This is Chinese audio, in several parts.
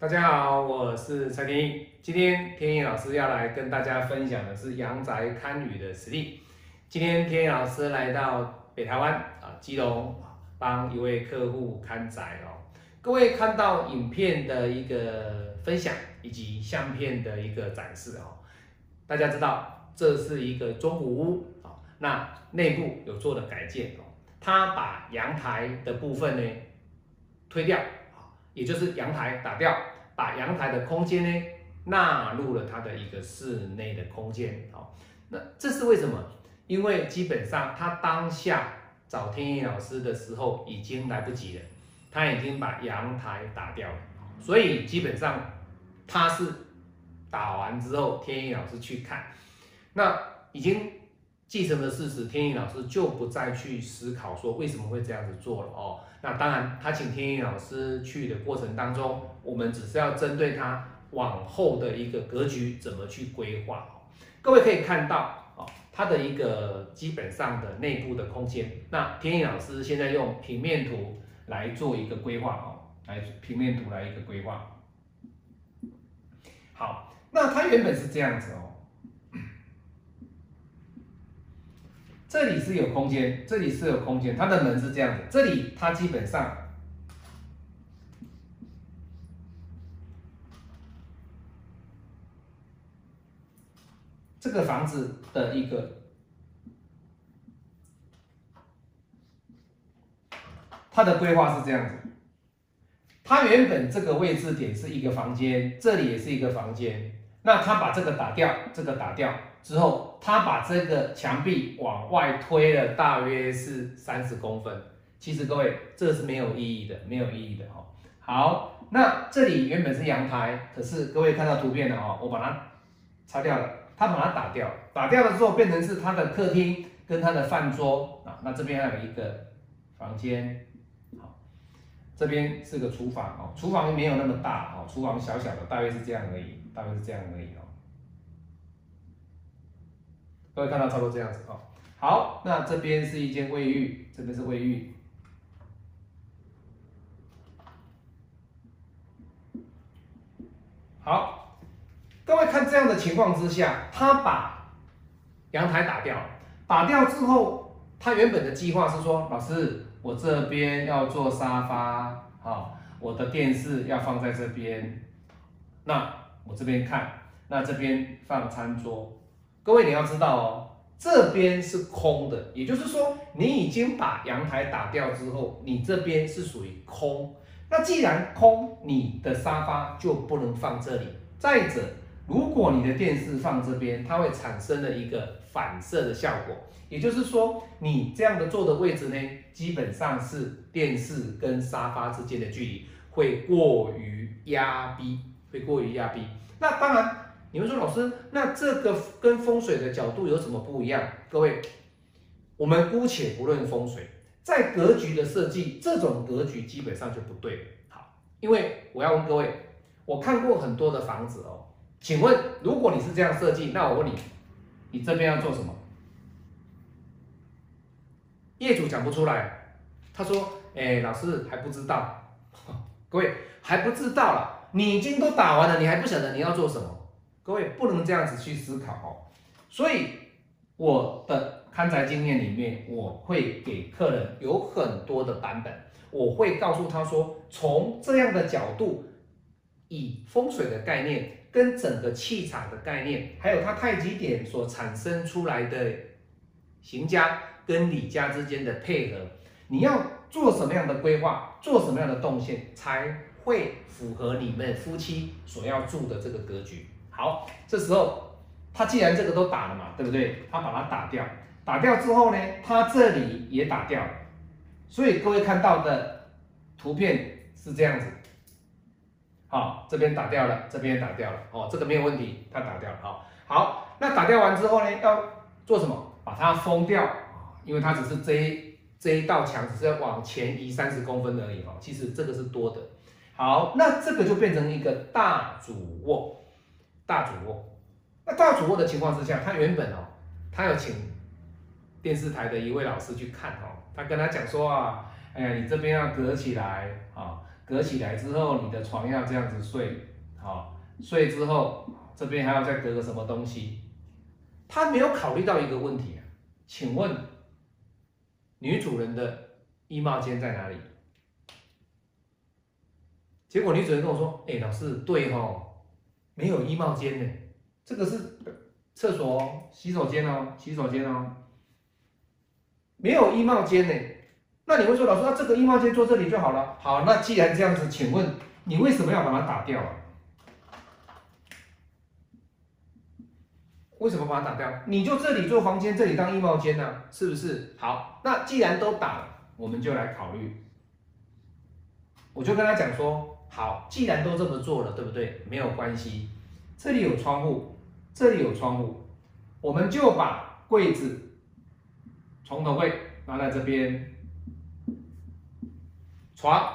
大家好，我是蔡天意。今天天意老师要来跟大家分享的是阳宅堪舆的实例。今天天意老师来到北台湾啊，基隆帮一位客户看宅哦。各位看到影片的一个分享以及相片的一个展示哦，大家知道这是一个中古屋啊，那内部有做了改建哦，他把阳台的部分呢推掉。也就是阳台打掉，把阳台的空间呢纳入了它的一个室内的空间。好，那这是为什么？因为基本上他当下找天意老师的时候已经来不及了，他已经把阳台打掉了，所以基本上他是打完之后，天意老师去看，那已经。继承的事实，天意老师就不再去思考说为什么会这样子做了哦。那当然，他请天意老师去的过程当中，我们只是要针对他往后的一个格局怎么去规划。各位可以看到哦，它的一个基本上的内部的空间。那天意老师现在用平面图来做一个规划哦，来平面图来一个规划。好，那它原本是这样子哦。这里是有空间，这里是有空间，它的门是这样子，这里它基本上这个房子的一个，它的规划是这样子，它原本这个位置点是一个房间，这里也是一个房间，那他把这个打掉，这个打掉。之后，他把这个墙壁往外推了，大约是三十公分。其实各位，这是没有意义的，没有意义的哈。好，那这里原本是阳台，可是各位看到图片了哦，我把它擦掉了，他把它打掉，打掉了之后变成是他的客厅跟他的饭桌啊。那这边还有一个房间，好，这边是个厨房哦，厨房没有那么大哦，厨房小小的，大约是这样而已，大约是这样而已哦。各位看到差不多这样子哦。好，那这边是一间卫浴，这边是卫浴。好，各位看这样的情况之下，他把阳台打掉，打掉之后，他原本的计划是说，老师，我这边要做沙发，好，我的电视要放在这边，那我这边看，那这边放餐桌。各位你要知道哦，这边是空的，也就是说你已经把阳台打掉之后，你这边是属于空。那既然空，你的沙发就不能放这里。再者，如果你的电视放这边，它会产生了一个反射的效果，也就是说你这样的坐的位置呢，基本上是电视跟沙发之间的距离会过于压逼，会过于压逼。那当然。你们说老师，那这个跟风水的角度有什么不一样？各位，我们姑且不论风水，在格局的设计，这种格局基本上就不对。好，因为我要问各位，我看过很多的房子哦，请问如果你是这样设计，那我问你，你这边要做什么？业主讲不出来，他说：“哎，老师还不知道。”各位还不知道了，你已经都打完了，你还不晓得你要做什么？各位不能这样子去思考哦，所以我的看宅经验里面，我会给客人有很多的版本，我会告诉他说，从这样的角度，以风水的概念跟整个气场的概念，还有它太极点所产生出来的行家跟李家之间的配合，你要做什么样的规划，做什么样的动线，才会符合你们夫妻所要住的这个格局。好，这时候他既然这个都打了嘛，对不对？他把它打掉，打掉之后呢，他这里也打掉，所以各位看到的图片是这样子。好，这边打掉了，这边也打掉了，哦，这个没有问题，他打掉了。好，好，那打掉完之后呢，要做什么？把它封掉，因为它只是这一这一道墙只是要往前移三十公分而已哦，其实这个是多的。好，那这个就变成一个大主卧。大主卧，那大主卧的情况之下，他原本哦，他有请电视台的一位老师去看哦，他跟他讲说啊，哎呀，你这边要隔起来啊，隔起来之后，你的床要这样子睡，好，睡之后这边还要再隔个什么东西，他没有考虑到一个问题啊，请问女主人的衣帽间在哪里？结果女主人跟我说，哎，老师，对哦，没有衣帽间呢，这个是厕所哦、洗手间哦，洗手间哦，没有衣帽间呢。那你会说，老师，那这个衣帽间坐这里就好了。好，那既然这样子，请问你为什么要把它打掉啊？为什么把它打掉？你就这里做房间，这里当衣帽间呢，是不是？好，那既然都打了，我们就来考虑。我就跟他讲说，好，既然都这么做了，对不对？没有关系，这里有窗户，这里有窗户，我们就把柜子床头柜拿在这边。床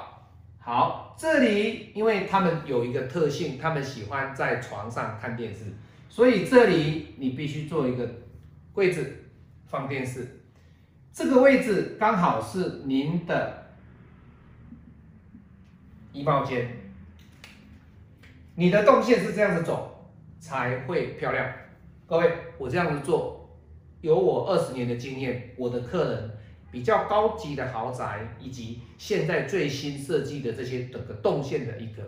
好，这里因为他们有一个特性，他们喜欢在床上看电视，所以这里你必须做一个柜子放电视。这个位置刚好是您的衣帽间，你的动线是这样子走才会漂亮。各位，我这样子做，有我二十年的经验，我的客人。比较高级的豪宅，以及现在最新设计的这些整个动线的一个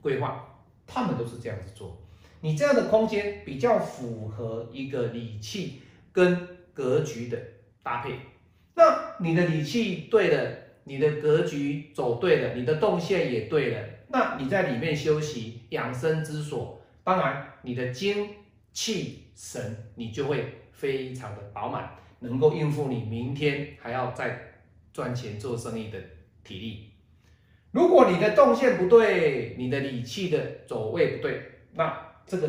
规划，他们都是这样子做。你这样的空间比较符合一个理气跟格局的搭配。那你的理气对了，你的格局走对了，你的动线也对了，那你在里面休息养生之所，当然你的精气神你就会非常的饱满。能够应付你明天还要再赚钱做生意的体力。如果你的动线不对，你的理气的走位不对，那这个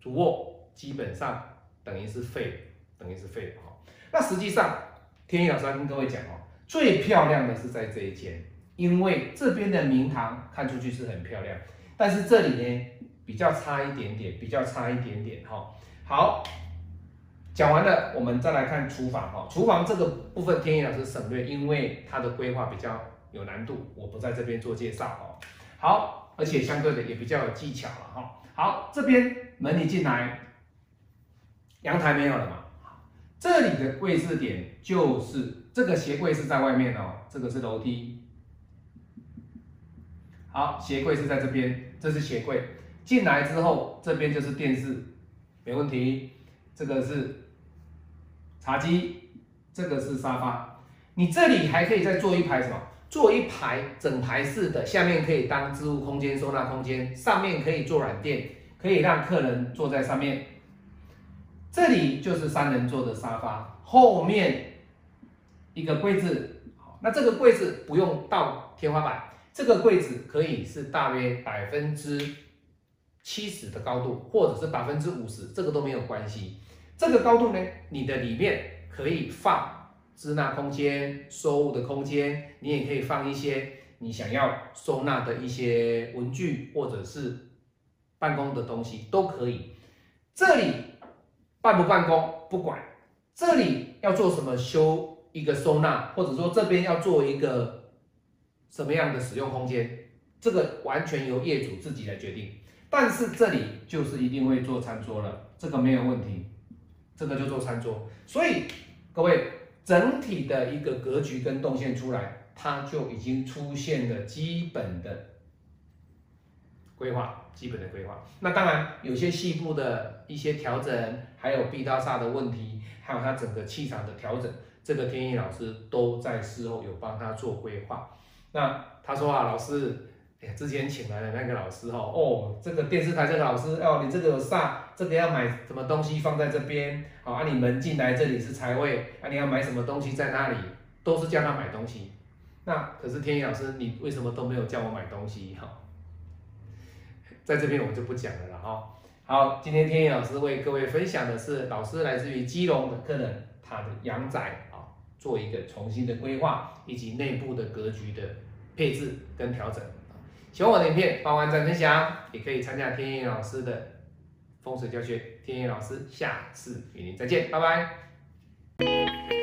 主卧基本上等于是废，等于是废哈。那实际上，天一老师要跟各位讲哦，最漂亮的是在这一间，因为这边的明堂看出去是很漂亮，但是这里呢比较差一点点，比较差一点点哈。好。讲完了，我们再来看厨房哈。厨房这个部分，天意老师省略，因为它的规划比较有难度，我不在这边做介绍哦。好，而且相对的也比较有技巧了哈。好，这边门一进来，阳台没有了嘛？这里的位置点就是这个鞋柜是在外面哦，这个是楼梯。好，鞋柜是在这边，这是鞋柜。进来之后，这边就是电视，没问题。这个是。茶几，这个是沙发，你这里还可以再做一排什么？做一排整排式的，下面可以当置物空间、收纳空间，上面可以做软垫，可以让客人坐在上面。这里就是三人座的沙发，后面一个柜子，好，那这个柜子不用到天花板，这个柜子可以是大约百分之七十的高度，或者是百分之五十，这个都没有关系。这个高度呢，你的里面可以放支纳空间、收物的空间，你也可以放一些你想要收纳的一些文具或者是办公的东西都可以。这里办不办公不管，这里要做什么修一个收纳，或者说这边要做一个什么样的使用空间，这个完全由业主自己来决定。但是这里就是一定会做餐桌了，这个没有问题。这个就做餐桌，所以各位整体的一个格局跟动线出来，它就已经出现了基本的规划，基本的规划。那当然有些细部的一些调整，还有壁刀煞的问题，还有它整个气场的调整，这个天意老师都在事后有帮他做规划。那他说啊，老师。哎，之前请来的那个老师哈，哦，这个电视台这个老师哦，你这个有煞，这个要买什么东西放在这边，好啊，你门进来这里是财位，啊，你要买什么东西在那里，都是叫他买东西。那可是天意老师，你为什么都没有叫我买东西哈？在这边我就不讲了了哈。好，今天天意老师为各位分享的是老师来自于基隆的客人，他的阳宅，做一个重新的规划，以及内部的格局的配置跟调整。喜欢我的影片，帮我按赞分享，也可以参加天意老师的风水教学。天意老师下次与您再见，拜拜。